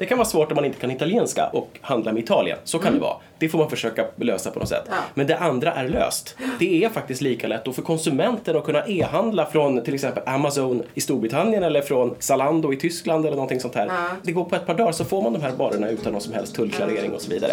Det kan vara svårt om man inte kan italienska och handla med Italien. Så kan det vara. Det får man försöka lösa på något sätt. Ja. Men det andra är löst. Det är faktiskt lika lätt och för konsumenten att kunna e-handla från till exempel Amazon i Storbritannien eller från Zalando i Tyskland eller någonting sånt här. Ja. Det går på ett par dagar så får man de här varorna utan någon som helst tullklarering och så vidare.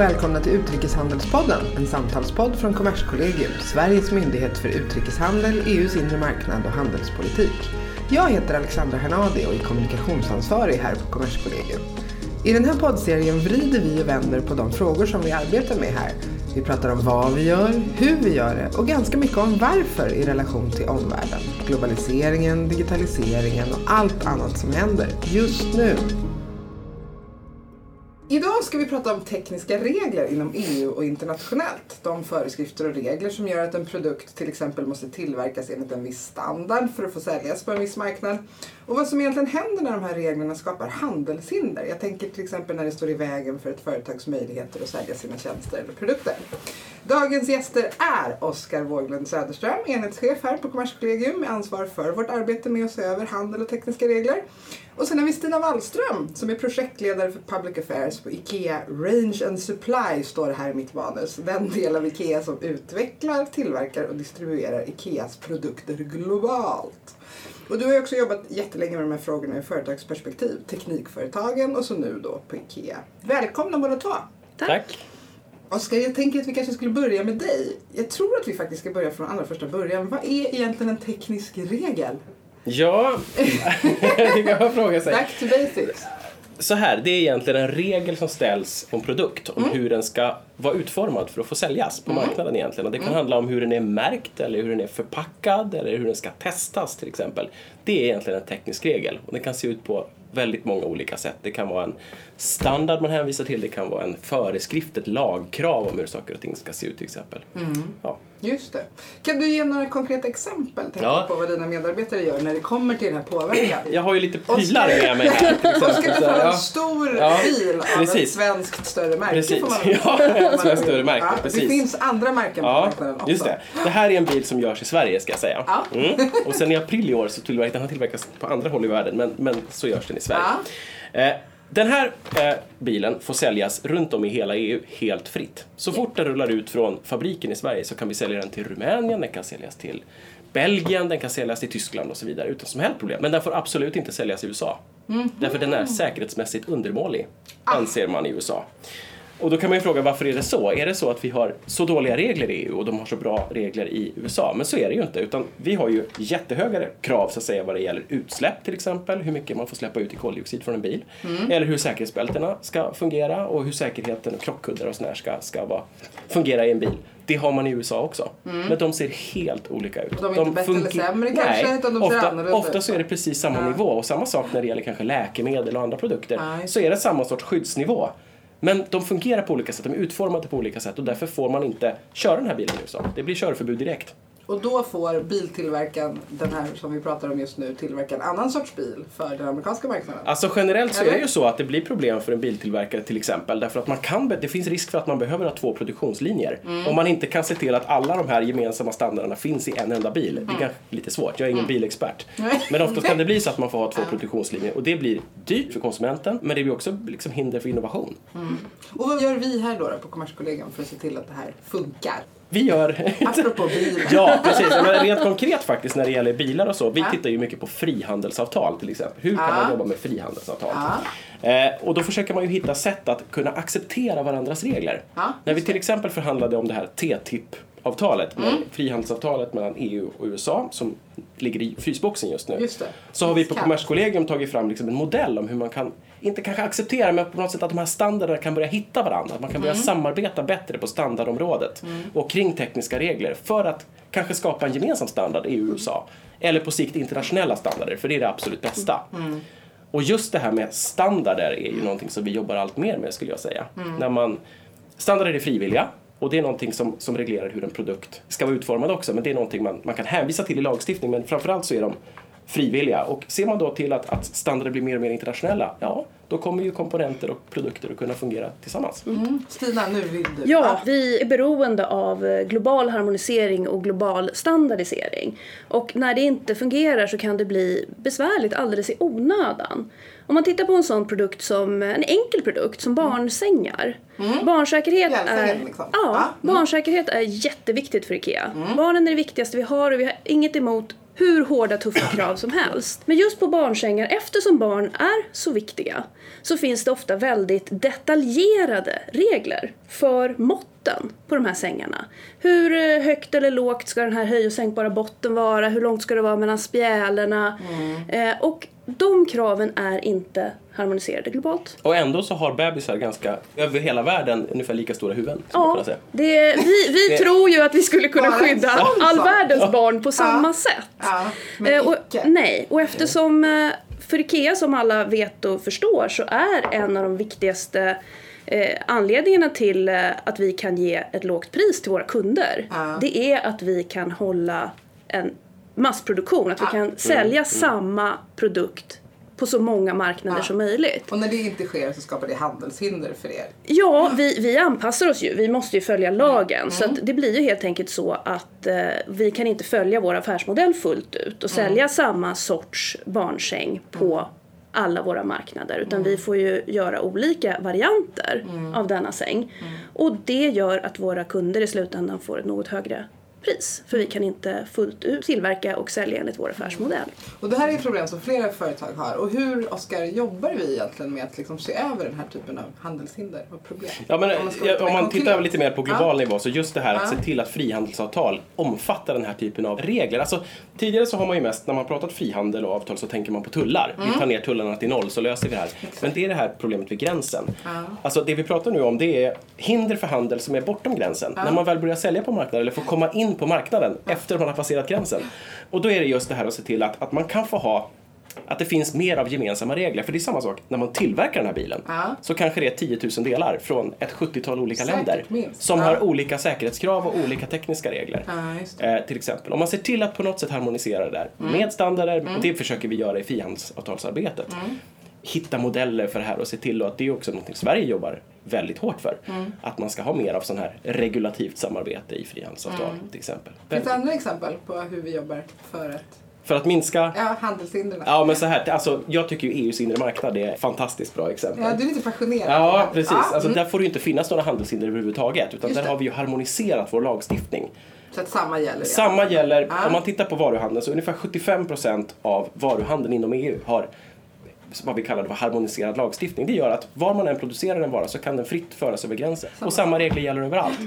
Och välkomna till Utrikeshandelspodden, en samtalspodd från Kommerskollegium, Sveriges myndighet för utrikeshandel, EUs inre marknad och handelspolitik. Jag heter Alexandra Hernadi och är kommunikationsansvarig här på Kommerskollegium. I den här poddserien vrider vi och vänder på de frågor som vi arbetar med här. Vi pratar om vad vi gör, hur vi gör det och ganska mycket om varför i relation till omvärlden, globaliseringen, digitaliseringen och allt annat som händer just nu. Idag ska vi prata om tekniska regler inom EU och internationellt. De föreskrifter och regler som gör att en produkt till exempel måste tillverkas enligt en viss standard för att få säljas på en viss marknad. Och vad som egentligen händer när de här reglerna skapar handelshinder. Jag tänker till exempel när det står i vägen för ett företags möjligheter att sälja sina tjänster eller produkter. Dagens gäster är Oskar Wåglund Söderström, enhetschef här på Kommerskollegium med ansvar för vårt arbete med att se över handel och tekniska regler. Och sen har vi Stina Wallström som är projektledare för Public Affairs på IKEA Range and Supply står det här i mitt manus. Den del av IKEA som utvecklar, tillverkar och distribuerar IKEAs produkter globalt. Och du har ju också jobbat jättelänge med de här frågorna i företagsperspektiv, teknikföretagen och så nu då på IKEA. Välkomna båda två! Tack. Oskar, jag tänker att vi kanske skulle börja med dig. Jag tror att vi faktiskt ska börja från allra första början. Vad är egentligen en teknisk regel? Ja, det kan man fråga sig. Back to basics. Så här, det är egentligen en regel som ställs på en produkt om Mm. hur den ska vara utformad för att få säljas på marknaden egentligen. Och det kan Mm. handla om hur den är märkt eller hur den är förpackad eller hur den ska testas till exempel. Det är egentligen en teknisk regel och den kan se ut på väldigt många olika sätt. Det kan vara en standard man hänvisar till, det kan vara en föreskrift, ett lagkrav om hur saker och ting ska se ut till exempel. Mm. Ja. Just det. Kan du ge några konkreta exempel Ja. på vad dina medarbetare gör när det kommer till den här påverkan? Jag har ju lite prylar med mig här. Oskar tar ja. en stor Ja, bil av ett precis. svenskt större märke. Precis. Får man Ja, ett svenskt större märke, precis. Det finns andra märken på marknaden också. just det. Det här är en bil som görs i Sverige ska jag säga. Mm. Och sen i april i år så tillverkas den har tillverkats på andra håll i världen men, men så görs den i Sverige. Den här eh, bilen får säljas runt om i hela EU helt fritt. Så fort den rullar ut från fabriken i Sverige så kan vi sälja den till Rumänien, den kan säljas till Belgien, den kan säljas till Tyskland och så vidare utan som helst problem. Men den får absolut inte säljas i USA. Därför den är säkerhetsmässigt undermålig, anser man i USA. Och då kan man ju fråga varför är det så? Är det så att vi har så dåliga regler i EU och de har så bra regler i USA? Men så är det ju inte, utan vi har ju jättehöga krav så att säga vad det gäller utsläpp till exempel, hur mycket man får släppa ut i koldioxid från en bil. Eller hur säkerhetsbältena ska fungera och hur säkerheten och krockkuddar och sånt där ska, ska vara, fungera i en bil. Det har man i USA också. Men de ser helt olika ut. De är inte bättre eller sämre kanske, Nej, utan de ser ofta, annorlunda ofta ut. så är det precis samma Ja. nivå och samma sak när det gäller kanske läkemedel och andra produkter. Ja, Så är det samma sorts skyddsnivå. Men de fungerar på olika sätt, de är utformade på olika sätt och därför får man inte köra den här bilen i USA. Det blir körförbud direkt. Och då får biltillverkaren, den här som vi pratar om just nu, tillverka en annan sorts bil för den amerikanska marknaden. Alltså generellt så är Eller? det ju så att det blir problem för en biltillverkare till exempel därför att man kan, det finns risk för att man behöver ha två produktionslinjer. Mm. Om man inte kan se till att alla de här gemensamma standarderna finns i en enda bil. Mm. Det är lite svårt, jag är ingen bilexpert. Nej. Men oftast kan det bli så att man får ha två produktionslinjer och det blir dyrt för konsumenten men det blir också liksom hinder för innovation. Och vad gör vi här då, då på Kommerskollegium för att se till att det här funkar? Vi gör Apropå bil. Ja, precis. Men rent konkret faktiskt när det gäller bilar och så. Vi Ja. tittar ju mycket på frihandelsavtal till exempel. Hur kan Ja. man jobba med frihandelsavtal? Ja. Eh, och då försöker man ju hitta sätt att kunna acceptera varandras regler. När vi till exempel förhandlade om det här TTIP-avtalet, med Mm. frihandelsavtalet mellan EU och USA som ligger i frysboxen just nu. Just. Så har vi på. Kommerskollegium tagit fram liksom en modell om hur man kan, inte kanske acceptera, men på något sätt att de här standarderna kan börja hitta varandra. Att man kan börja Mm. samarbeta bättre på standardområdet och kring tekniska regler för att kanske skapa en gemensam standard EU och USA. Eller på sikt internationella standarder, för det är det absolut bästa. Mm. Och just det här med standarder är ju någonting som vi jobbar allt mer med skulle jag säga. Mm. När man, standarder är frivilliga och det är någonting som, som reglerar hur en produkt ska vara utformad också. Men det är någonting man, man kan hänvisa till i lagstiftning men framförallt så är de frivilliga. Och ser man då till att, att standarder blir mer och mer internationella, ja, då kommer ju komponenter och produkter att kunna fungera tillsammans. Mm. Stina, nu vill du. Ja, vi är beroende av eh, global harmonisering och global standardisering. Och när det inte fungerar så kan det bli besvärligt alldeles i onödan. Om man tittar på en sån produkt som, en enkel produkt som barnsängar. Mm. Barnsäkerhet, är, liksom. ja, mm. barnsäkerhet är jätteviktigt för IKEA. Mm. Barnen är det viktigaste vi har och vi har inget emot hur hårda tuffa krav som helst. Men just på barnsängar, eftersom barn är så viktiga, så finns det ofta väldigt detaljerade regler för måtten på de här sängarna. Hur eh, högt eller lågt ska den här höj och sänkbara botten vara? Hur långt ska det vara mellan spjälerna? Mm. Eh, och de kraven är inte harmoniserade globalt. Och ändå så har bebisar ganska, över hela världen, ungefär lika stora huvuden. Ja, det, vi, vi det, tror ju att vi skulle kunna skydda all världens barn på samma ja. sätt. Ja, men eh, och, nej, och eftersom eh, för IKEA som alla vet och förstår så är en av de viktigaste eh, anledningarna till eh, att vi kan ge ett lågt pris till våra kunder ja. det är att vi kan hålla en massproduktion, att vi kan sälja mm. mm. samma produkt på så många marknader ja. som möjligt. Och när det inte sker så skapar det handelshinder för er? Ja, vi, vi anpassar oss ju. Vi måste ju följa lagen. Mm. Så det blir ju helt enkelt så att eh, vi kan inte följa vår affärsmodell fullt ut och mm. sälja samma sorts barnsäng på mm. Alla våra marknader utan vi får ju göra olika varianter av denna säng. Och det gör att våra kunder i slutändan får ett något högre pris. För vi kan inte fullt ut tillverka och sälja enligt vår affärsmodell. Och det här är ett problem som flera företag har. Och hur, Oskar, jobbar vi egentligen med att liksom se över den här typen av handelshinder och problem? Ja, men, om man, om man tittar lite mer på global ja. nivå så just det här att ja. se till att frihandelsavtal omfattar den här typen av regler. Alltså, tidigare så har man ju mest, när man pratat frihandel och avtal så tänker man på tullar. Mm. Vi tar ner tullarna till noll så löser vi det här. Exakt. Men det är det här problemet vid gränsen. Ja. Alltså det vi pratar nu om det är hinder för handel som är bortom gränsen. När man väl börjar sälja på marknaden eller får komma in på marknaden efter man har passerat gränsen. Och då är det just det här att se till att, att man kan få ha att det finns mer av gemensamma regler. För det är samma sak när man tillverkar den här bilen. Ja. Så kanske det är 10 000 delar från ett 70-tal olika Säkert länder. Minst. Som ja. har olika säkerhetskrav och olika tekniska regler. Ja, eh, till exempel. Om man ser till att på något sätt harmonisera det där mm. med standarder. Mm. Det försöker vi göra i frihandelsavtalsarbetet. Mm hitta modeller för det här och se till att det är också något Sverige jobbar väldigt hårt för. Mm. Att man ska ha mer av sån här regulativt samarbete i frihandelsavtal mm. till exempel. Finns det andra exempel på hur vi jobbar för att för att minska... Ja, handelshindren. Ja, men så här, alltså, jag tycker ju EUs inre marknad är ett fantastiskt bra exempel. Ja, du är lite passionerad. Ja, precis. Ja. Alltså, mm. Där får det ju inte finnas några handelshinder överhuvudtaget. Utan där har vi ju harmoniserat vår lagstiftning. Så att samma gäller? Samma gäller. Ja. Om man tittar på varuhandeln så ungefär 75% av varuhandeln inom EU har vad vi kallar för harmoniserad lagstiftning. Det gör att var man än producerar en vara så kan den fritt föras över gränsen. Och samma regler gäller överallt.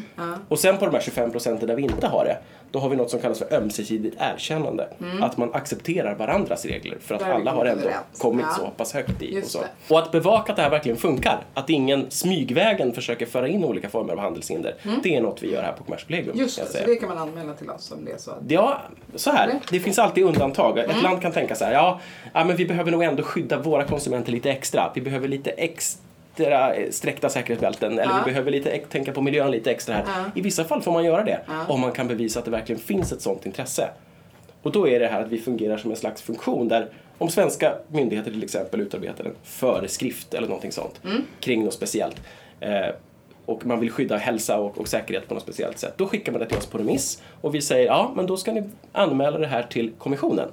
Och sen på de här 25 procenten där vi inte har det, då har vi något som kallas för ömsesidigt erkännande. Mm. Att man accepterar varandras regler för att alla har ändå kommit ja. så pass högt i. Och, så. och att bevaka att det här verkligen funkar. Att ingen smygvägen försöker föra in olika former av handelshinder. Mm. Det är något vi gör här på Kommerskollegium. Just det, så det kan man anmäla till oss om det är så. Ja, så här. Det finns alltid undantag. Ett mm. land kan tänka så här, ja, ja men vi behöver nog ändå skydda våra konsumenter lite extra. Vi behöver lite extra sträckta säkerhetsbälten eller ja. vi behöver lite, tänka på miljön lite extra här. Ja. I vissa fall får man göra det om man kan bevisa att det verkligen finns ett sådant intresse. Och då är det här att vi fungerar som en slags funktion där om svenska myndigheter till exempel utarbetar en föreskrift eller någonting sånt mm. kring något speciellt eh, och man vill skydda hälsa och, och, säkerhet på något speciellt sätt. Då skickar man det till oss på remiss och vi säger ja, men då ska ni anmäla det här till kommissionen.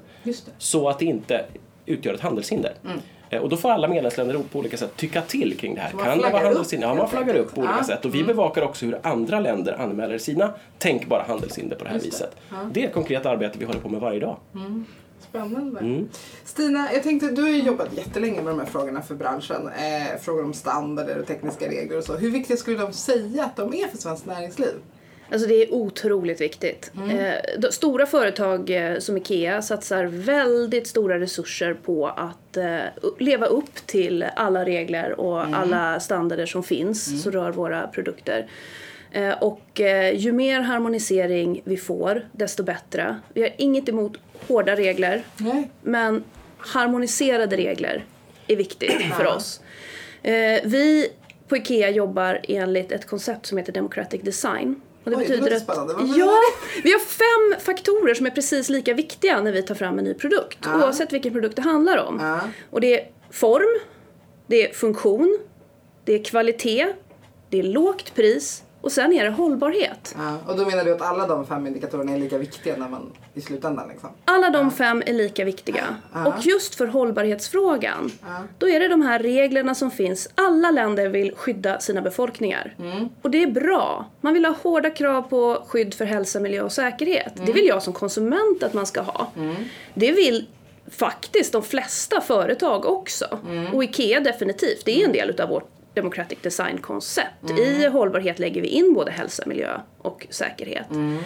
Så att det inte utgör ett handelshinder. Mm. Eh, och då får alla medlemsländer på olika sätt tycka till kring det här. Kan det vara handelshinder? Ja, man flaggar upp på olika ja. sätt. Och vi mm. bevakar också hur andra länder anmäler sina tänkbara handelshinder på det här Just viset. Det. Ja. det är ett konkret arbete vi håller på med varje dag. Mm. Spännande. Mm. Stina, jag tänkte, du har ju jobbat jättelänge med de här frågorna för branschen. Eh, frågor om standarder och tekniska regler och så. Hur viktiga skulle de säga att de är för svenskt näringsliv? Alltså det är otroligt viktigt. Mm. Eh, stora företag eh, som IKEA satsar väldigt stora resurser på att eh, leva upp till alla regler och mm. alla standarder som finns mm. som rör våra produkter. Och ju mer harmonisering vi får, desto bättre. Vi har inget emot hårda regler, Nej. men harmoniserade regler är viktigt för oss. Vi på IKEA jobbar enligt ett koncept som heter Democratic Design Och det Oj, det betyder låter att, spännande. Menar ja, vi har fem faktorer som är precis lika viktiga när vi tar fram en ny produkt. Ja. Oavsett vilken produkt det handlar om. Ja. Och det är form, det är funktion, det är kvalitet, det är lågt pris och sen är det hållbarhet. Ja, och då menar du att alla de fem indikatorerna är lika viktiga när man, i slutändan liksom? Alla de fem är lika viktiga. Ja. Och just för hållbarhetsfrågan, Ja. då är det de här reglerna som finns. Alla länder vill skydda sina befolkningar. Mm. Och det är bra. Man vill ha hårda krav på skydd för hälsa, miljö och säkerhet. Mm. Det vill jag som konsument att man ska ha. Det vill faktiskt de flesta företag också. Mm. Och IKEA definitivt. Det är en del utav vårt democratic design-koncept. Mm. I hållbarhet lägger vi in både hälsa, miljö och säkerhet. Mm.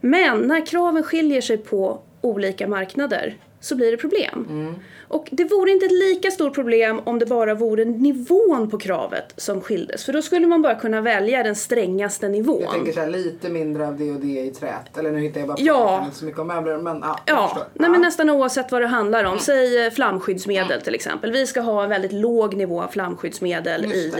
Men när kraven skiljer sig på olika marknader så blir det problem. Mm. Och det vore inte ett lika stort problem om det bara vore nivån på kravet som skildes. För då skulle man bara kunna välja den strängaste nivån. Jag tänker så här, lite mindre av det och det i trät. Eller nu hittar jag bara på, Ja. jag inte så mycket om möbler men ja, Ja, nej men nästan oavsett vad det handlar Mm. om. Säg eh, flamskyddsmedel till exempel. Vi ska ha en väldigt låg nivå av flamskyddsmedel i,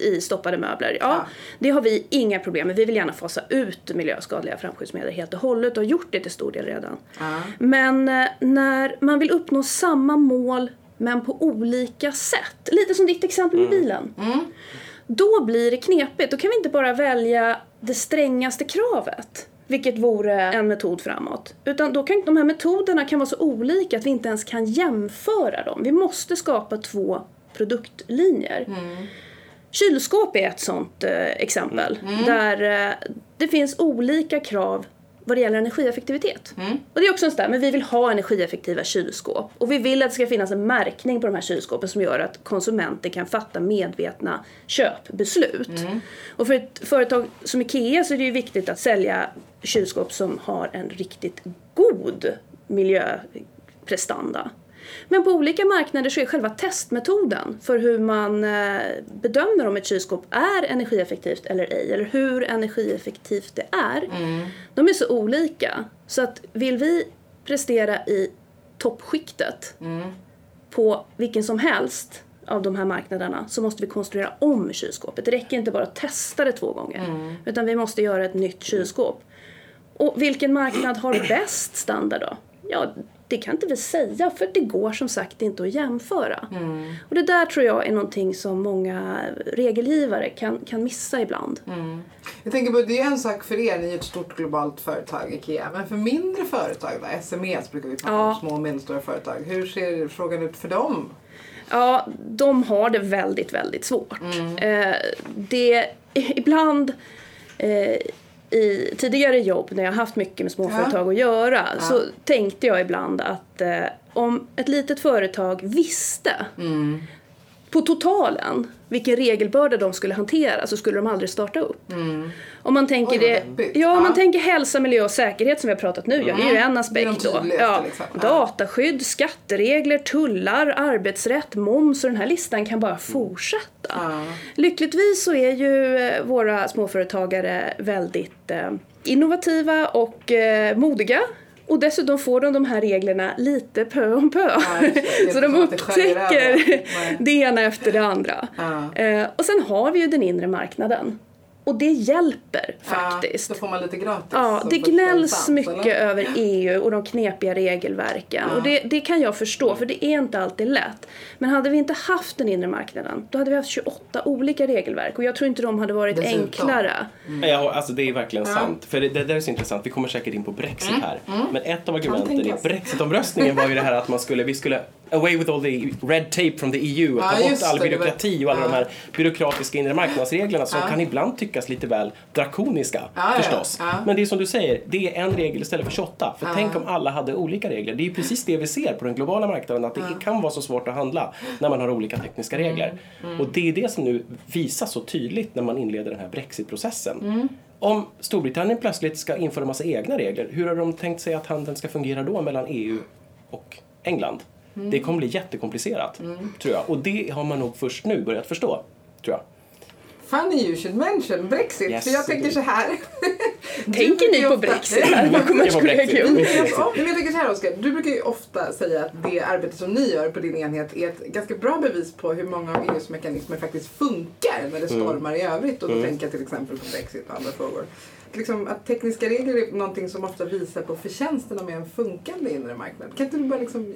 eh, i stoppade möbler. Ja, Ja. det har vi inga problem med. Vi vill gärna fasa ut miljöskadliga flamskyddsmedel helt och hållet och har gjort det till stor del redan. Ja. Men eh, när man vill uppnå samma mål men på olika sätt. Lite som ditt exempel med bilen. Då blir det knepigt. Då kan vi inte bara välja det strängaste kravet. Vilket vore en metod framåt. Utan då kan de här metoderna kan vara så olika att vi inte ens kan jämföra dem. Vi måste skapa två produktlinjer. Kylskåp är ett sånt eh, exempel. Där eh, det finns olika krav vad det gäller energieffektivitet. Och det är också en sån där, men vi vill ha energieffektiva kylskåp. Och vi vill att det ska finnas en märkning på de här kylskåpen som gör att konsumenter kan fatta medvetna köpbeslut. Och för ett företag som IKEA så är det ju viktigt att sälja kylskåp som har en riktigt god miljöprestanda. Men på olika marknader så är själva testmetoden för hur man eh, bedömer om ett kylskåp är energieffektivt eller ej, eller hur energieffektivt det är, de är så olika. Så att vill vi prestera i toppskiktet på vilken som helst av de här marknaderna så måste vi konstruera om kylskåpet. Det räcker inte bara att testa det två gånger, utan vi måste göra ett nytt kylskåp. Och vilken marknad har bäst standard då? Ja, det kan inte vi säga för det går som sagt inte att jämföra. Och det där tror jag är någonting som många regelgivare kan, kan missa ibland. Jag tänker på, det är en sak för er, ni är ett stort globalt företag, IKEA. Men för mindre företag då? SMEs brukar vi prata Ja. om, små och medelstora företag. Hur ser frågan ut för dem? Ja, de har det väldigt, väldigt svårt. Eh, det, ibland eh, i tidigare jobb när jag haft mycket med småföretag att göra så tänkte jag ibland att eh, om ett litet företag visste på totalen vilken regelbörda de skulle hantera så skulle de aldrig starta upp. Om man tänker, Oj, det, ja, Ja. man tänker hälsa, miljö och säkerhet som vi har pratat nu, ja, det är ju en aspekt då. Ja, liksom. Ja. Dataskydd, skatteregler, tullar, arbetsrätt, moms och den här listan kan bara fortsätta. Ja. Lyckligtvis så är ju eh, våra småföretagare väldigt eh, innovativa och eh, modiga. Och dessutom får de de här reglerna lite pö om pö. det. Det är så de det upptäcker Nej. det ena efter det andra. Ja. Eh, och sen har vi ju den inre marknaden. Och det hjälper faktiskt. Ja, då får man lite gratis. Ja, det gnälls mycket eller? över EU och de knepiga regelverken. Och det, det kan jag förstå, för det är inte alltid lätt. Men hade vi inte haft den inre marknaden, då hade vi haft 28 olika regelverk. Och jag tror inte de hade varit Dessutom. enklare. Ja, alltså det är verkligen Ja. sant. För det, det där är så intressant. Vi kommer säkert in på Brexit här. Men ett av argumenten i. Brexitomröstningen var ju det här att man skulle, vi skulle away with all the red tape from the EU Ja, ta bort all byråkrati och alla de här byråkratiska inre marknadsreglerna som kan ibland tyckas lite väl drakoniska förstås. Men det är som du säger, det är en regel istället för 28. För tänk om alla hade olika regler. Det är ju precis det vi ser på den globala marknaden, att det kan vara så svårt att handla när man har olika tekniska Mm. regler. Och det är det som nu visas så tydligt när man inleder den här Brexit-processen. Mm. Om Storbritannien plötsligt ska införa massa egna regler, hur har de tänkt sig att handeln ska fungera då mellan EU och England? Mm. Det kommer bli jättekomplicerat, tror jag. Och det har man nog först nu börjat förstå, tror jag. Funny you should mention Brexit. Yes, för jag tänker så här. Tänker ni på ofta- Brexit här på på? Brexit. Men jag tänker så här Oskar, du brukar ju ofta säga att det arbete som ni gör på din enhet är ett ganska bra bevis på hur många av EUs mekanismer faktiskt funkar när det stormar i övrigt. Och då tänker jag till exempel på Brexit och andra frågor. Liksom, att tekniska regler är någonting som ofta visar på förtjänsterna med en funkande inre marknad. Kan inte du bara liksom,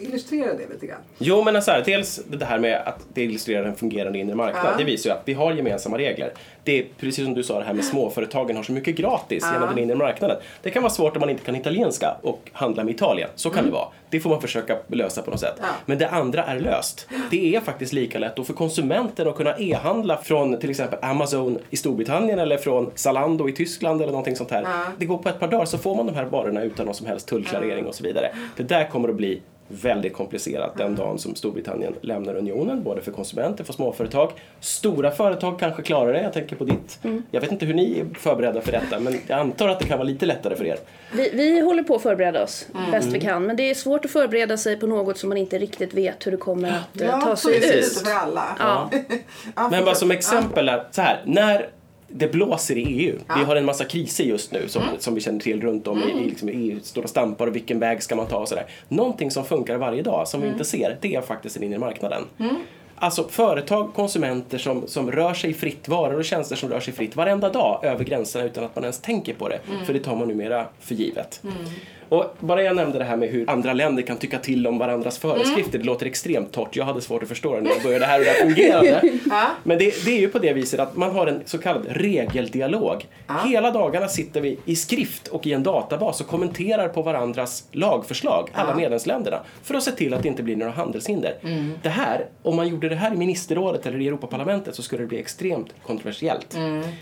illustrera det lite grann? Jo, men alltså här, dels det här med att det illustrerar en fungerande inre marknad. Ja. Det visar ju att vi har gemensamma regler. Det är precis som du sa det här med småföretagen har så mycket gratis Ja. genom den inre marknaden. Det kan vara svårt om man inte kan italienska och handla med Italien. Så kan det vara. Det får man försöka lösa på något sätt. Mm. Ja. Men det andra är löst. Det är faktiskt lika lätt då för konsumenter att kunna e-handla från till exempel Amazon i Storbritannien eller från Zalando i Tyskland eller någonting sånt här. Ja. Det går på ett par dagar så får man de här varorna utan någon som helst tullklarering och så vidare. Det där kommer att bli väldigt komplicerat den dagen som Storbritannien lämnar unionen, både för konsumenter, för småföretag. Stora företag kanske klarar det, jag tänker på ditt. Jag vet inte hur ni är förberedda för detta, men jag antar att det kan vara lite lättare för er. Vi, vi håller på att förbereda oss bäst vi kan. Men det är svårt att förbereda sig på något som man inte riktigt vet hur det kommer att eh, ta sig ut. lite för alla. Ja. Ja, Men bara som exempel är så här, när det blåser i EU, vi har en massa kriser just nu som, som vi känner till runt om i, i liksom EU, står och stampar och vilken väg ska man ta och sådär. Någonting som funkar varje dag som vi inte ser, det är faktiskt den inre marknaden. Alltså företag, konsumenter som, som rör sig fritt, varor och tjänster som rör sig fritt varenda dag över gränserna utan att man ens tänker på det. För det tar man numera för givet. Och bara jag nämnde det här med hur andra länder kan tycka till om varandras föreskrifter, det låter extremt torrt. Jag hade svårt att förstå det när jag började här hur det här fungerade. Ja. Men det, det är ju på det viset att man har en så kallad regeldialog. Hela dagarna sitter vi i skrift och i en databas och kommenterar på varandras lagförslag, alla medlemsländerna, för att se till att det inte blir några handelshinder. Mm. Det här, om man gjorde det här i ministerrådet eller i Europaparlamentet så skulle det bli extremt kontroversiellt.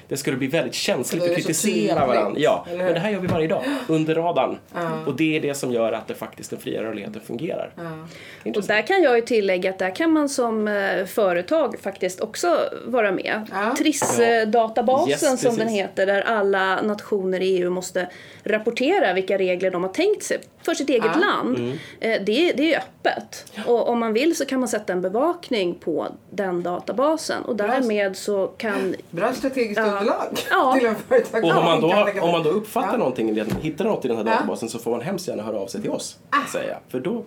Det skulle bli väldigt känsligt att kritisera varandra. Ja, men det här gör vi varje dag, under radarn. Och det är det som gör att det faktiskt den fria rörligheten fungerar. Och Intressant. där kan jag ju tillägga att där kan man som eh, företag faktiskt också vara med. Ja. TRIS-databasen Yes, som den precis. heter där alla nationer i EU måste rapportera vilka regler de har tänkt sig för sitt eget Ja. land. Mm. Eh, Det, det är öppet. Och om man vill så kan man sätta en bevakning på den databasen och därmed så kan Bra strategiskt Ja. underlag Ja. till en företag. Och om man, då, om man då uppfattar Ja. någonting, i den- hittar något i den här Ja. databasen så får man hemskt gärna höra av sig till oss. Ah. Säger jag. För då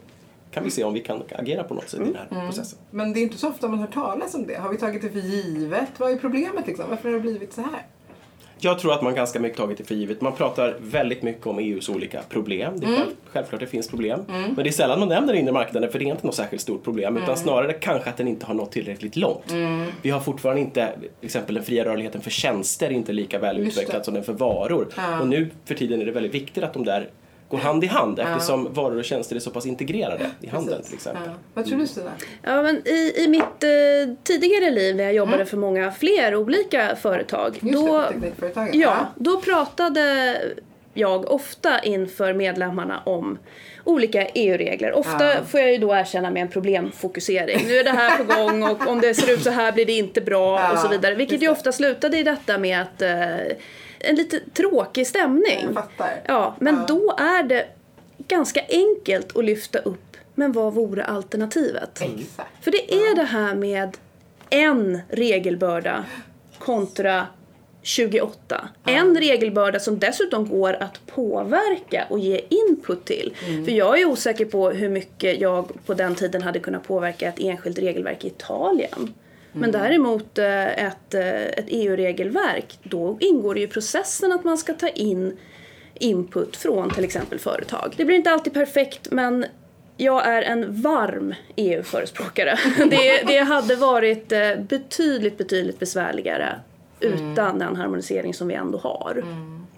kan vi se om vi kan agera på något sätt i den här processen. Men det är inte så ofta man hör talas om det. Har vi tagit det för givet? Vad är problemet liksom? Varför har det blivit så här? Jag tror att man ganska mycket tagit det för givet. Man pratar väldigt mycket om EUs olika problem. Det är själv, självklart det finns problem. Men det är sällan man nämner den inre marknaden för det är inte något särskilt stort problem. Utan snarare kanske att den inte har nått tillräckligt långt. Vi har fortfarande inte, till exempel den fria rörligheten för tjänster är inte lika väl utvecklad som den för varor. Ja. Och nu för tiden är det väldigt viktigt att de där går hand i hand eftersom varor och tjänster är så pass integrerade i handeln Precis. till exempel. Ja. Vad tror du Stina? Ja, men i, I mitt eh, tidigare liv när jag jobbade för många fler olika företag. Just då, det, teknikföretagen. ja, då pratade jag ofta inför medlemmarna om olika EU-regler. Ofta Ja. får jag ju då erkänna med en problemfokusering. Nu är det här på gång och om det ser ut så här blir det inte bra Ja, och så vidare. Vilket ju ofta slutade i detta med att eh, en lite tråkig stämning. Jag fattar. Ja, men Ja. då är det ganska enkelt att lyfta upp men vad vore alternativet? Exakt. För det är det här med en regelbörda kontra 28. En regelbörda som dessutom går att påverka och ge input till. För jag är osäker på hur mycket jag på den tiden hade kunnat påverka ett enskilt regelverk i Italien. Men däremot eh, ett, eh, ett EU-regelverk, då ingår det ju i processen att man ska ta in input från till exempel företag. Det blir inte alltid perfekt men jag är en varm EU-förespråkare. Det, det hade varit eh, betydligt, betydligt besvärligare utan den harmonisering som vi ändå har.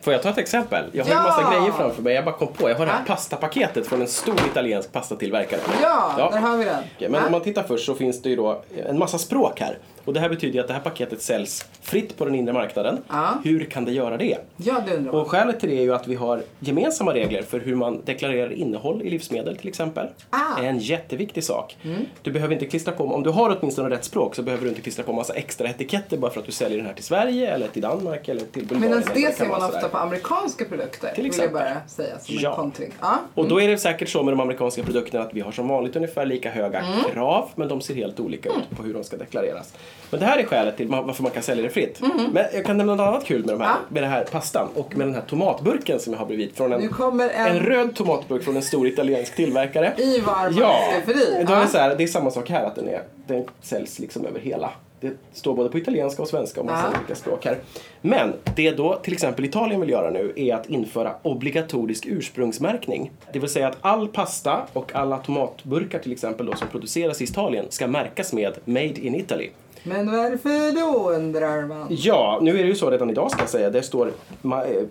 Får jag ta ett exempel? Jag har Ja! en massa grejer framför mig. Jag bara kom på. Jag har det här Ja. pastapaketet från en stor italiensk pastatillverkare. Ja, där har vi den. Men Ja. om man tittar först så finns det ju då en massa språk här. Och det här betyder att det här paketet säljs fritt på den inre marknaden. Ja. Hur kan det göra det? Ja, det undrar man. Och skälet till det är ju att vi har gemensamma regler för hur man deklarerar innehåll i livsmedel till exempel. Ah. Det är en jätteviktig sak. Du behöver inte klistra på, om du har åtminstone rätt språk så behöver du inte klistra på massa extra etiketter bara för att du säljer den här till Sverige eller till Danmark eller till Bulgarien. Medan vad det ser man ofta på amerikanska produkter. Till Vill jag exempel. bara säga som Ja. en kontring. Ja. Och då är det säkert så med de amerikanska produkterna att vi har som vanligt ungefär lika höga Mm. krav men de ser helt olika ut på hur de ska deklareras. Men det här är skälet till varför man kan sälja det fritt. Men jag kan nämna något annat kul med, de här, Mm. Ja. med den här pastan och med den här tomatburken som jag har bredvid. Från en, en, en röd tomatburk från en stor italiensk tillverkare. i varm Ja, skafferi. då är så här, det är samma sak här att den, är, den säljs liksom över hela Det står både på italienska och svenska om man säger olika språk här. Men det då till exempel Italien vill göra nu är att införa obligatorisk ursprungsmärkning. Det vill säga att all pasta och alla tomatburkar till exempel då som produceras i Italien ska märkas med Made in Italy. Men varför då undrar man? Ja, nu är det ju så redan idag ska jag säga. Det står eh,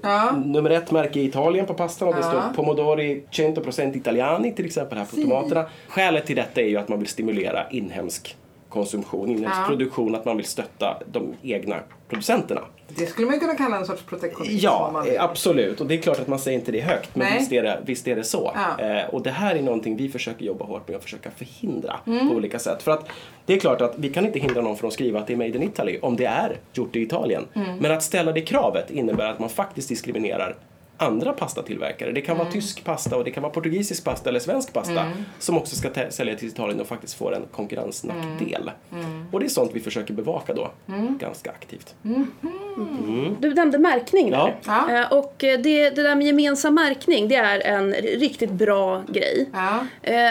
Ja. nummer ett märke i Italien på pastan och det Ja. står Pomodori 100% Italiani till exempel här på Si. tomaterna. Skälet till detta är ju att man vill stimulera inhemsk konsumtion, inhemsk Ja. produktion, att man vill stötta de egna producenterna. Det skulle man kunna kalla en sorts protektionism. Ja, absolut. Och det är klart att man säger inte det högt, men Nej. visst är, det, visst är det så. Ja. Eh, och det här är någonting vi försöker jobba hårt med att försöka förhindra Mm. på olika sätt. För att det är klart att vi kan inte hindra någon från att skriva att det är Made in Italy om det är gjort i Italien. Mm. Men att ställa det kravet innebär att man faktiskt diskriminerar andra pastatillverkare. Det kan Mm. vara tysk pasta och det kan vara portugisisk pasta eller svensk pasta Mm. som också ska sälja till Italien och faktiskt får en konkurrensnackdel. Mm. Och det är sånt vi försöker bevaka då ganska aktivt. Du nämnde märkning Ja. där. Ja. Eh, Och eh, det, det där med gemensam märkning, det är en riktigt bra grej. Ja. Eh,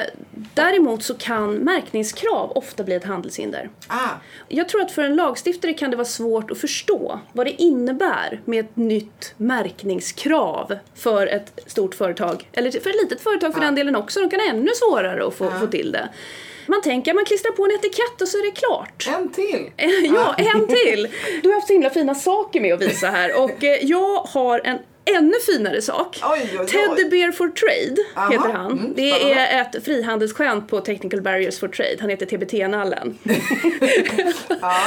Däremot så kan märkningskrav ofta bli ett handelshinder. Ah, Jag tror att för en lagstiftare kan det vara svårt att förstå vad det innebär med ett nytt märkningskrav för ett stort företag. Eller för ett litet företag för den delen också. De kan ha ännu svårare att få, få till det. Man tänker att man klistrar på en etikett och så är det klart. en till. Ja, en till! Du har haft så himla fina saker med att visa här och eh, jag har en ännu finare sak. Oj, oj, oj. Teddy Bear for Trade Aha, heter han. mm, det är ett frihandelsskämt på Technical Barriers for Trade. Han heter TBT-nallen. Ja.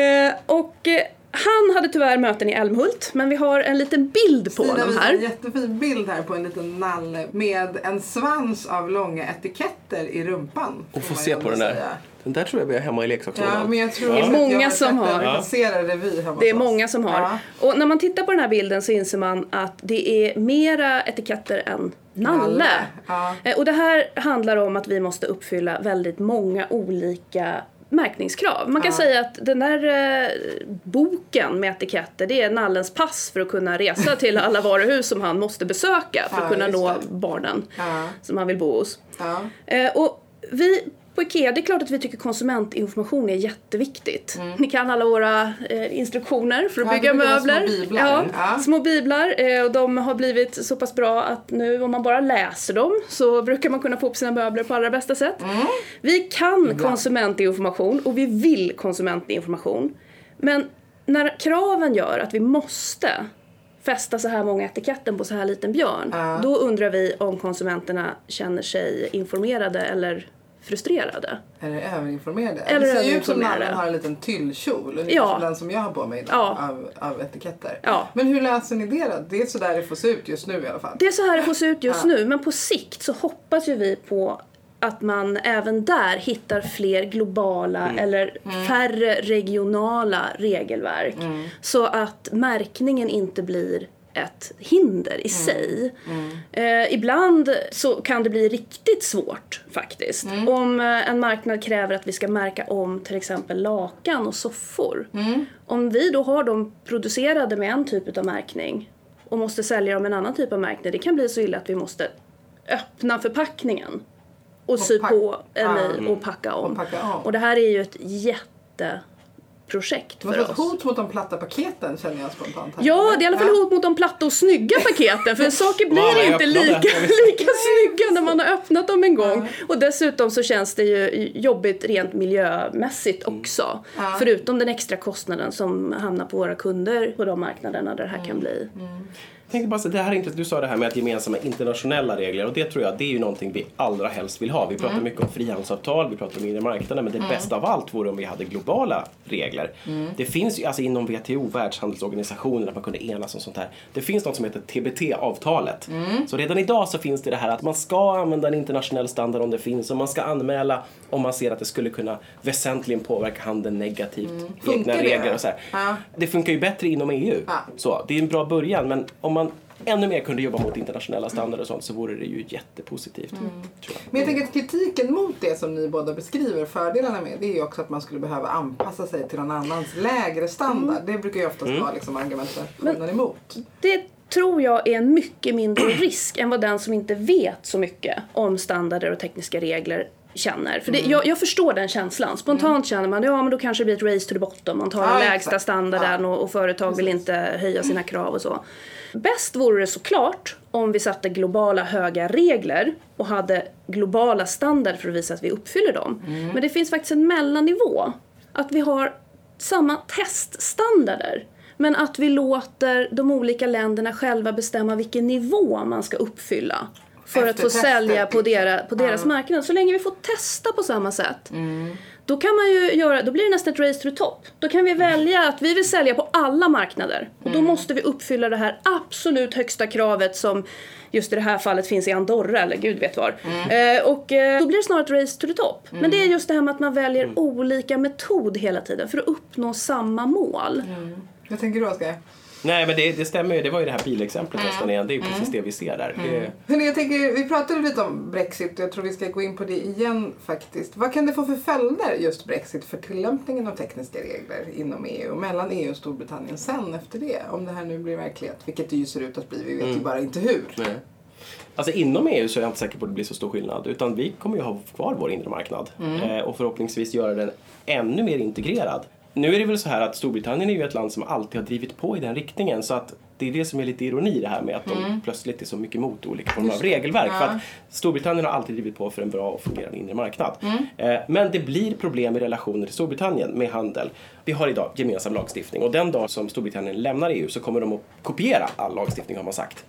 eh, och eh, han hade tyvärr möten i Älmhult, men vi har en liten bild på Stina honom visar en här. jättefin bild här på en liten nalle med en svans av långa etiketter i rumpan. Och få se på den där. säga. Den där tror jag vi har hemma i leksakslådan. Ja, men jag tror Det är många som har. Ja. Det är många som har. Ja. Och när man tittar på den här bilden så inser man att det är mera etiketter än nalle. Nalle, ja. Eh, Och det här handlar om att vi måste uppfylla väldigt många olika märkningskrav. Man kan Ja. säga att den där eh, boken med etiketter det är nallens pass för att kunna resa till alla varuhus som han måste besöka för att Ja, kunna nå det. barnen som han vill bo hos. Eh, och vi på IKEA, det är klart att vi tycker konsumentinformation är jätteviktigt. Ni kan alla våra eh, instruktioner för att Mm. Ja, bygga möbler. små biblar. Ja, Ja. små biblar. Eh, och de har blivit så pass bra att nu om man bara läser dem så brukar man kunna få upp sina möbler på allra bästa sätt. Mm. Vi kan konsumentinformation och vi vill konsumentinformation. Men när kraven gör att vi måste fästa så här många etiketter på så här liten björn. Ja. Då undrar vi om konsumenterna känner sig informerade eller frustrerade. Eller överinformerade. Eller det ser ju ut som överinformerade. nallen har en liten tyllkjol. Ungefär Ja. som den som jag har på mig idag. Ja. Av, av etiketter. Ja. Men hur läser ni det då? Det är så där det får se ut just nu i alla fall. Det är så här det får se ut just nu men på sikt så hoppas ju vi på att man även där hittar fler globala eller färre regionala regelverk. Så att märkningen inte blir ett hinder i sig. Eh, ibland så kan det bli riktigt svårt faktiskt. Om eh, en marknad kräver att vi ska märka om till exempel lakan och soffor. Om vi då har dem producerade med en typ av märkning och måste sälja dem med en annan typ av märkning. Det kan bli så illa att vi måste öppna förpackningen och, sy pack- på en ny och packa om. Och packa om. Och det här är ju ett jätteprojekt Var för oss. hot mot de platta paketen känner jag spontant. här. Ja, det är i alla fall hot mot de platta och snygga paketen för saker blir Wow, inte lika, lika snygga när man har öppnat dem en gång. Och dessutom så känns det ju jobbigt rent miljömässigt också. Ja. Förutom den extra kostnaden som hamnar på våra kunder på de marknaderna där det här kan bli. Jag tänkte bara, så- det här är inte, du sa det här med att gemensamma internationella regler och det tror jag det är ju någonting vi allra helst vill ha. Vi pratar mycket om frihandelsavtal, vi pratar om inre marknaden men det bästa av allt vore om vi hade globala regler. Det finns ju alltså inom WTO, Världshandelsorganisationen, att man kunde enas om sånt här. Det finns något som heter TBT-avtalet. Så redan idag så finns det det här att man ska använda en internationell standard om det finns och man ska anmäla om man ser att det skulle kunna väsentligen påverka handeln negativt. Funkar Egna regler och så. Ja. Det funkar ju bättre inom EU. Ja. Så, det är en bra början men om man ännu mer kunde jobba mot internationella standarder och sånt så vore det ju jättepositivt. Mm. Tror jag. Men jag tänker att kritiken mot det som ni båda beskriver, fördelarna med, det är ju också att man skulle behöva anpassa sig till någon annans lägre standard. Det brukar ju oftast vara liksom argumentationen emot. Det tror jag är en mycket mindre risk än vad den som inte vet så mycket om standarder och tekniska regler känner. För det, Mm. jag, jag förstår den känslan. Spontant känner man ja men då kanske det blir ett race to the bottom. Man tar Ja, den exakt. lägsta standarden och, och företag vill inte höja sina krav och så. Bäst vore det såklart om vi satte globala höga regler och hade globala standarder för att visa att vi uppfyller dem. Mm. Men det finns faktiskt en mellannivå. Att vi har samma teststandarder. Men att vi låter de olika länderna själva bestämma vilken nivå man ska uppfylla. För Efter att få testet, sälja på, deras, på deras Ja. marknad. Så länge vi får testa på samma sätt. Mm. Då kan man ju göra, då blir det nästan ett race to the top. Då kan vi välja att vi vill sälja på alla marknader. Och Mm. då måste vi uppfylla det här absolut högsta kravet som just i det här fallet finns i Andorra eller gud vet var. Mm. Eh, och eh, då blir det snarare ett race to the top. Men det är just det här med att man väljer olika metod hela tiden för att uppnå samma mål. Vad tänker du Oskar? Nej, men det, det stämmer ju. Det var ju det här bilexemplet Mm. nästan igen. Det är ju precis det vi ser där. Det, Hörrni, jag tänker, vi pratade lite om Brexit och jag tror vi ska gå in på det igen faktiskt. Vad kan det få för följder just Brexit för tillämpningen av tekniska regler inom EU och mellan EU och Storbritannien sen efter det? Om det här nu blir verklighet, vilket det ju ser ut att bli. Vi vet ju bara inte hur. nej. Alltså inom EU så är jag inte säker på att det blir så stor skillnad. Utan vi kommer ju ha kvar vår inre marknad. Eh, och förhoppningsvis göra den ännu mer integrerad. Nu är det väl så här att Storbritannien är ju ett land som alltid har drivit på i den riktningen. Så att det är det som är lite ironi det här med att de plötsligt är så mycket emot olika former av regelverk. För att Storbritannien har alltid drivit på för en bra och fungerande inre marknad. Eh, men det blir problem i relationer till Storbritannien med handel. Vi har idag gemensam lagstiftning och den dag som Storbritannien lämnar EU så kommer de att kopiera all lagstiftning har man sagt.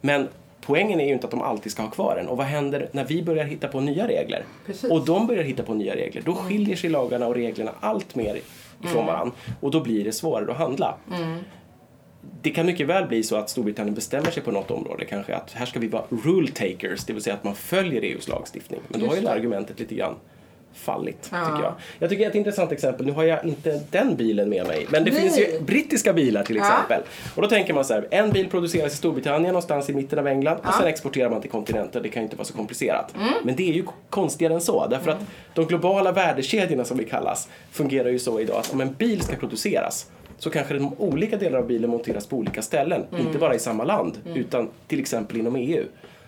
Men poängen är ju inte att de alltid ska ha kvar den. Och vad händer när vi börjar hitta på nya regler? Precis. Och de börjar hitta på nya regler. Då skiljer sig lagarna och reglerna allt mer ifrån varandra. Och då blir det svårare att handla. Det kan mycket väl bli så att Storbritannien bestämmer sig på något område. Kanske att här ska vi vara rule takers, det vill säga att man följer EUs lagstiftning. Men då har ju Just det. argumentet lite grann fallit, Ja. tycker jag. Jag tycker ett intressant exempel, nu har jag inte den bilen med mig, men det Nej. finns ju brittiska bilar till Ja. exempel. Och då tänker man så här, en bil produceras i Storbritannien någonstans i mitten av England och sen exporterar man till kontinenten. Det kan ju inte vara så komplicerat. Mm. Men det är ju konstigare än så. Därför att de globala värdekedjorna som vi kallas fungerar ju så idag att om en bil ska produceras så kanske de olika delar av bilen monteras på olika ställen. Mm. Inte bara i samma land utan till exempel inom EU.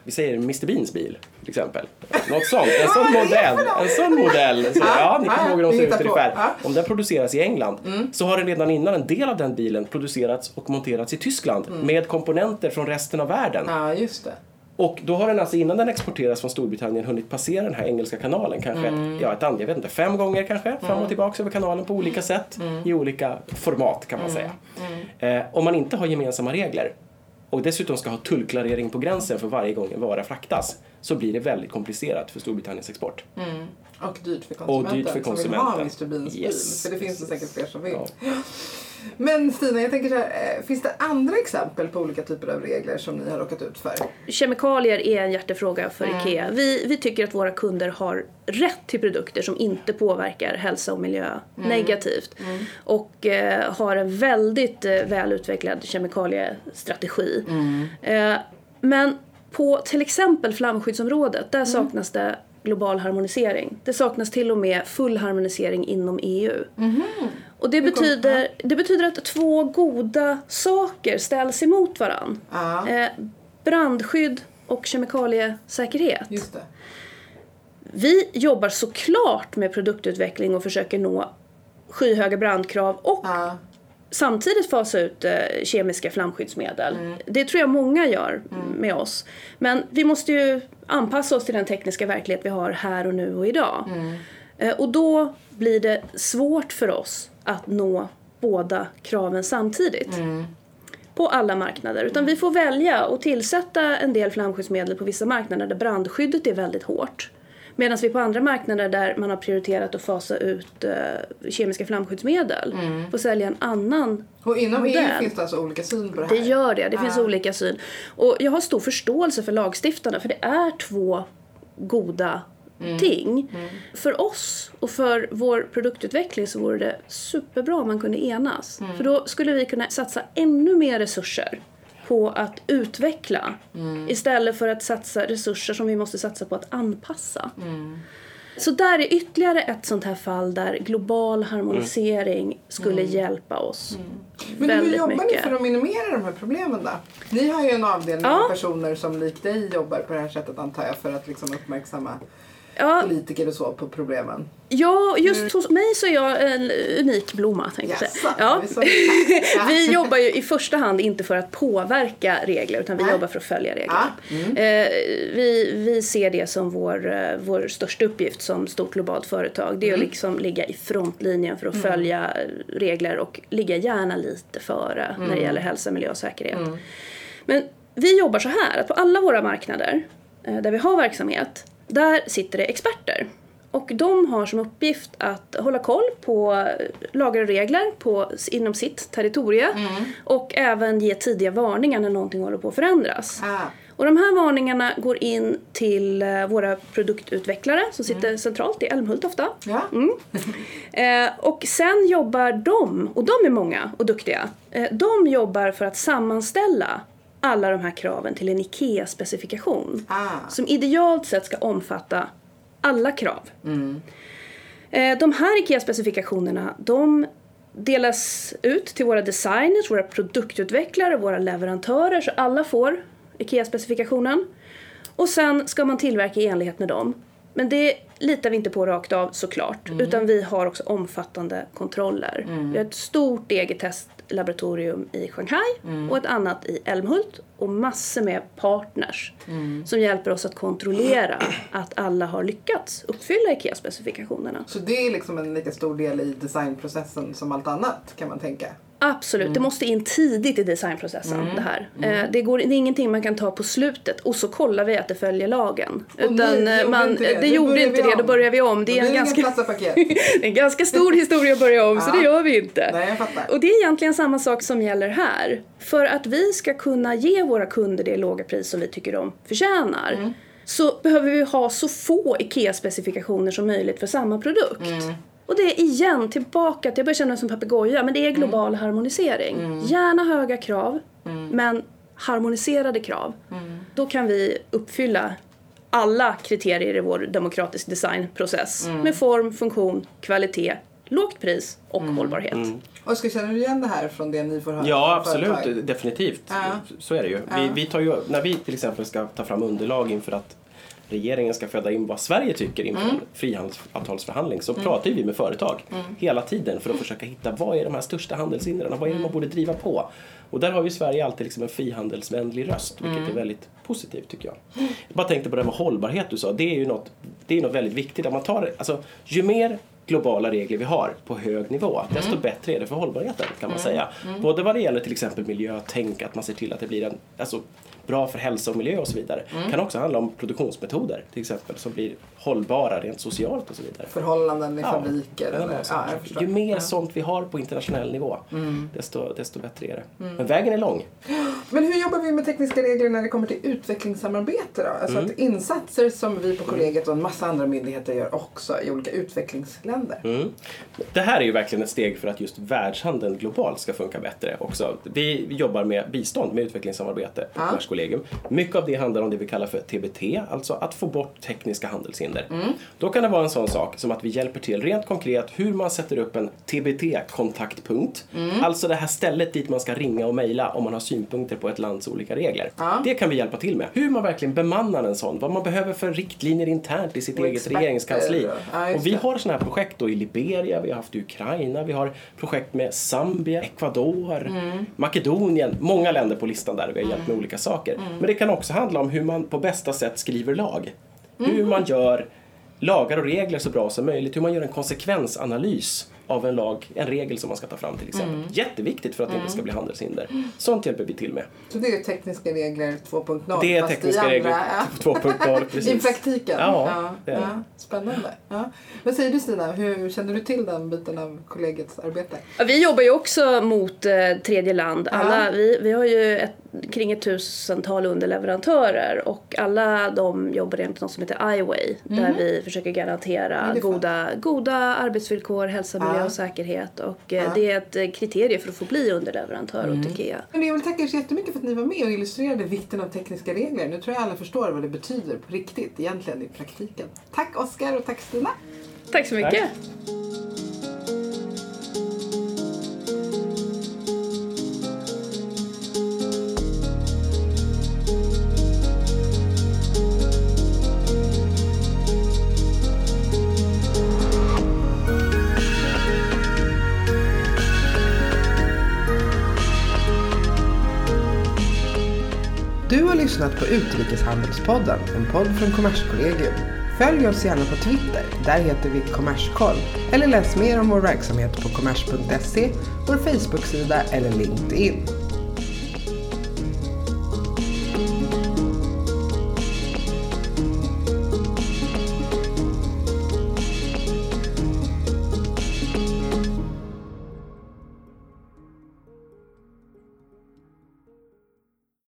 Vi säger Mr Beans bil till exempel. Något sånt. En sån modell. En sån modell. Så, Ja, ja, ni ja, kommer ihåg hur de ser ut ungefär. Ja. Om den produceras i England så har den redan innan en del av den bilen producerats och monterats i Tyskland med komponenter från resten av världen. Ja, just det. Och då har den alltså innan den exporteras från Storbritannien hunnit passera den här engelska kanalen kanske, ja ett antal, jag vet inte, fem gånger kanske fram och tillbaka över kanalen på olika sätt i olika format kan man säga. Eh, om man inte har gemensamma regler och dessutom ska ha tullklarering på gränsen för varje gång en vara fraktas så blir det väldigt komplicerat för Storbritanniens export. Och dyrt för Och konsumenten, dyrt för som vill ha konsumenten. Mr Beans bil. Yes. För det finns det säkert fler som vill. Ja. Men Stina, jag tänker så här, eh, finns det andra exempel på olika typer av regler som ni har råkat ut för? Kemikalier är en hjärtefråga för IKEA. Vi, vi tycker att våra kunder har rätt till produkter som inte påverkar hälsa och miljö negativt. Och eh, har en väldigt eh, välutvecklad kemikaliestrategi. Eh, men på till exempel flamskyddsområdet, där saknas det global harmonisering. Det saknas till och med full harmonisering inom EU. Och det betyder, det betyder att två goda saker ställs emot varann. Ja, Eh, brandskydd och kemikaliesäkerhet. just det. Vi jobbar såklart med produktutveckling och försöker nå skyhöga brandkrav och Ja, samtidigt fasa ut eh, kemiska flamskyddsmedel. Det tror jag många gör med oss. Men vi måste ju anpassa oss till den tekniska verklighet vi har här och nu och idag. Eh, och då blir det svårt för oss att nå båda kraven samtidigt. På alla marknader. Utan vi får välja att tillsätta en del flamskyddsmedel på vissa marknader där brandskyddet är väldigt hårt. Medan vi på andra marknader där man har prioriterat att fasa ut eh, kemiska flamskyddsmedel får sälja en annan och inom EU modell. finns det alltså olika syn på det här? Det gör det. Det finns Ja. olika syn. Och jag har stor förståelse för lagstiftarna för det är två goda ting. För oss och för vår produktutveckling så vore det superbra om man kunde enas. För då skulle vi kunna satsa ännu mer resurser på att utveckla istället för att satsa resurser som vi måste satsa på att anpassa. Så där är ytterligare ett sånt här fall där global harmonisering skulle hjälpa oss Men hur väldigt jobbar ni mycket. för att minimera de här problemen då? Ni har ju en avdelning Ja. av personer som likt dig jobbar på det här sättet antar jag för att liksom uppmärksamma Ja, politiker och så på problemen. ja, just hos mig så är jag en unik blomma tänkte säga. Ja. Vi jobbar ju i första hand inte för att påverka regler utan vi Nej. jobbar för att följa regler. Ja, mm. Eh, vi, vi ser det som vår, eh, vår största uppgift som stort globalt företag. Det är Mm. att liksom ligga i frontlinjen för att följa eh, regler och ligga gärna lite före när Mm. det gäller hälsa, miljö och säkerhet. Men vi jobbar så här att på alla våra marknader eh, där vi har verksamhet, där sitter det experter. Och de har som uppgift att hålla koll på lagar och regler på, inom sitt territorie och även ge tidiga varningar när någonting håller på att förändras. Ah. Och de här varningarna går in till eh, våra produktutvecklare som sitter centralt i Älmhult ofta. Ja. Eh, och sen jobbar de, och de är många och duktiga, eh, de jobbar för att sammanställa alla de här kraven till en IKEA-specifikation. Ah. Som idealt sett ska omfatta alla krav. Eh, de här IKEA-specifikationerna de delas ut till våra designers, våra produktutvecklare, våra leverantörer så alla får IKEA-specifikationen. Och sen ska man tillverka i enlighet med dem. Men det litar vi inte på rakt av såklart. Utan vi har också omfattande kontroller. Vi har ett stort eget testlaboratorium i Shanghai och ett annat i Älmhult. Och massor med partners som hjälper oss att kontrollera att alla har lyckats uppfylla IKEA-specifikationerna. Så det är liksom en lika stor del i designprocessen som allt annat kan man tänka. Absolut, det måste in tidigt i designprocessen det här. Eh, det, går, det är ingenting man kan ta på slutet och så kollar vi att det följer lagen. Utan nej, det eh, gjorde man, inte det. det, gjorde inte det, då börjar vi om. Det är en ganska, en ganska stor historia att börja om så det gör vi inte. Nej. Och det är egentligen samma sak som gäller här. För att vi ska kunna ge våra kunder det låga pris som vi tycker de förtjänar Mm. så behöver vi ha så få IKEA-specifikationer som möjligt för samma produkt. Mm. Och det är igen tillbaka till, jag börjar känna mig som papegoja, men det är global Mm. harmonisering. Gärna höga krav, men harmoniserade krav. Mm. Då kan vi uppfylla alla kriterier i vår demokratisk designprocess Mm. med form, funktion, kvalitet, lågt pris och Mm. hållbarhet. Oskar, känner du igen det här från det ni får höra? Ja, absolut. Definitivt. Ja. Så är det ju. Vi, vi tar ju. När vi till exempel ska ta fram underlag inför att regeringen ska föda in vad Sverige tycker inför Mm. en frihandelsavtalsförhandling så pratar ju vi med företag hela tiden för att försöka hitta vad är de här största handelshindren och vad är det man borde driva på. Och där har ju Sverige alltid liksom en frihandelsvänlig röst vilket Mm. är väldigt positivt tycker jag. Jag bara tänkte på det här med hållbarhet du sa. Det är ju något, det är något väldigt viktigt. Att man tar, alltså, ju mer globala regler vi har på hög nivå, desto bättre är det för hållbarheten kan man säga. Både vad det gäller till exempel miljötänk, att man ser till att det blir en, alltså, bra för hälsa och miljö och så vidare. Det kan också handla om produktionsmetoder till exempel som blir hållbara rent socialt och så vidare. Förhållanden i Ja, fabriker eller? bra Ja. Ju mer Ja. sånt vi har på internationell nivå, desto, desto bättre är det. Men vägen är lång. Men hur jobbar vi med tekniska regler när det kommer till utvecklingssamarbete då? Alltså Mm. att insatser som vi på kollegiet och en massa andra myndigheter gör också i olika utvecklingsländer. Mm. Det här är ju verkligen ett steg för att just världshandeln globalt ska funka bättre också. Vi jobbar med bistånd med utvecklingssamarbete på Ja. Kommerskollegium. Mycket av det handlar om det vi kallar för TBT, alltså att få bort tekniska handelshinder. Då kan det vara en sån sak som att vi hjälper till rent konkret hur man sätter upp en TBT-kontaktpunkt. Alltså det här stället dit man ska ringa och mejla om man har synpunkter på ett lands olika regler. Ja. Det kan vi hjälpa till med. Hur man verkligen bemannar en sån, vad man behöver för riktlinjer internt i sitt Och eget experter. regeringskansli. Ja, och vi har sådana här projekt då i Liberia, vi har haft i Ukraina, vi har projekt med Zambia, Ecuador, Mm. Makedonien, många länder på listan där vi har hjälpt med olika saker. Mm. Men det kan också handla om hur man på bästa sätt skriver lag. Mm. Hur man gör lagar och regler så bra som möjligt, hur man gör en konsekvensanalys av en lag, en regel som man ska ta fram till exempel. Mm. Jätteviktigt för att det inte ska bli handelshinder. Sånt hjälper vi till med. Så det är tekniska regler 2.0 Det är tekniska regler ja. 2.0, precis. I praktiken? Ja, det är det. ja. Spännande. Ja. Vad säger du Stina? Hur känner du till den biten av kollegiets arbete? Ja, Vi jobbar ju också mot eh, tredje land. Alla, Ja. vi, vi har ju ett kring ett tusental underleverantörer och alla de jobbar enligt något som heter iWay där vi försöker garantera Mm. goda, goda arbetsvillkor, hälsa, miljö och säkerhet och Ja. eh, det är ett eh, kriterium för att få bli underleverantör åt IKEA. Men jag vill tacka er så jättemycket för att ni var med och illustrerade vikten av tekniska regler. Nu tror jag alla förstår vad det betyder på riktigt, egentligen i praktiken. Tack Oskar och tack Stina. Tack så mycket! Du lyssnat på Utrikeshandelspodden, en podd från Kommerskollegium. Följ oss gärna på Twitter, där heter vi Kommerskoll. Eller läs mer om vår verksamhet på kommers.se, vår Facebook-sida eller LinkedIn.